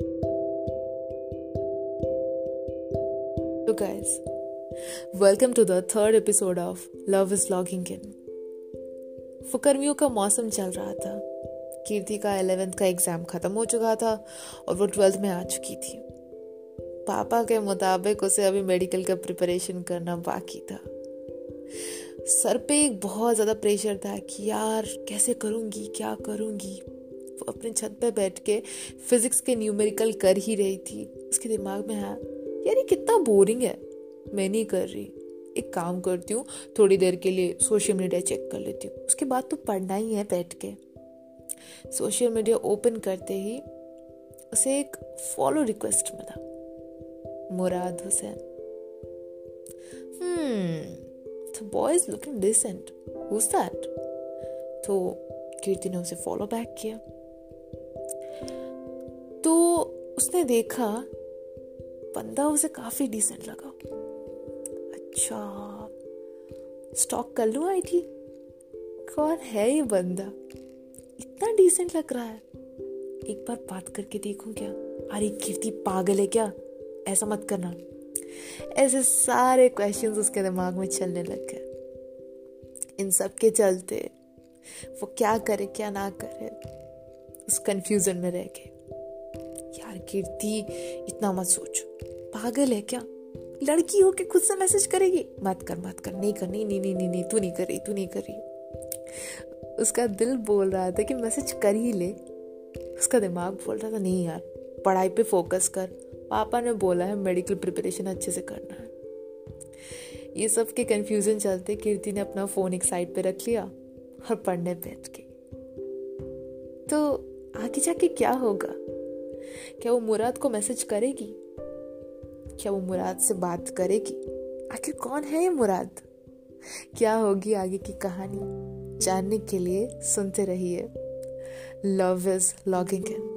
Hello, guys. Welcome to the third episode of Love is Logging In. फुकर्मियों का मौसम चल रहा था कीर्ति का एलेवेंथ का एग्ज़ाम ख़त्म हो चुका था और वो ट्वेल्थ में आ चुकी थी पापा के मुताबिक उसे अभी मेडिकल का प्रिपरेशन करना बाकी था सर पे एक बहुत ज़्यादा प्रेशर था कि यार कैसे करूँगी क्या करूँगी अपने छत पर बैठ के फिजिक्स के न्यूमेरिकल कर ही रही थी। उसके दिमाग में है यार, ये कितना बोरिंग है। मैं नहीं कर रही। एक काम करती हूँ, थोड़ी देर के लिए सोशल मीडिया चेक कर लेती हूँ। उसके बाद तो पढ़ना ही है बैठ के। सोशल मीडिया ओपन करते ही उसे एक फॉलो रिक्वेस्ट मिला। मुराद हुसैन। हम्म boy is looking decent who's तो कीर्ति ने उसे फॉलो बैक किया। उसने देखा बंदा उसे काफ़ी डिसेंट लगा। अच्छा स्टॉक कर लू आई थी? कौन है ये बंदा? इतना डिसेंट लग रहा है। एक बार बात करके देखूँ क्या? अरे कीर्ति, पागल है क्या? ऐसा मत करना। ऐसे सारे क्वेश्चंस उसके दिमाग में चलने लग गए। इन सब के चलते वो क्या करे, क्या ना करे, उस कंफ्यूजन में रह गए। यार कीर्ति, इतना मत सोच। पागल है क्या? लड़की हो के खुद से मैसेज करेगी? मत कर मत कर। नहीं कर, नहीं नहीं नहीं नहीं नहीं तू नहीं कर रही, तू नहीं कर रही। उसका दिल बोल रहा था कि मैसेज कर ही ले। उसका दिमाग बोल रहा था, नहीं यार, पढ़ाई पे फोकस कर। पापा ने बोला है मेडिकल प्रिपरेशन अच्छे से करना है। ये सब के कंफ्यूजन चलते कीर्ति ने अपना फ़ोन एक साइड पे रख लिया और पढ़ने बैठ गई। तो आगे जाके क्या होगा? क्या वो मुराद को मैसेज करेगी? क्या वो मुराद से बात करेगी? आखिर कौन है ये मुराद? क्या होगी आगे की कहानी? जानने के लिए सुनते रहिए। Love is logging in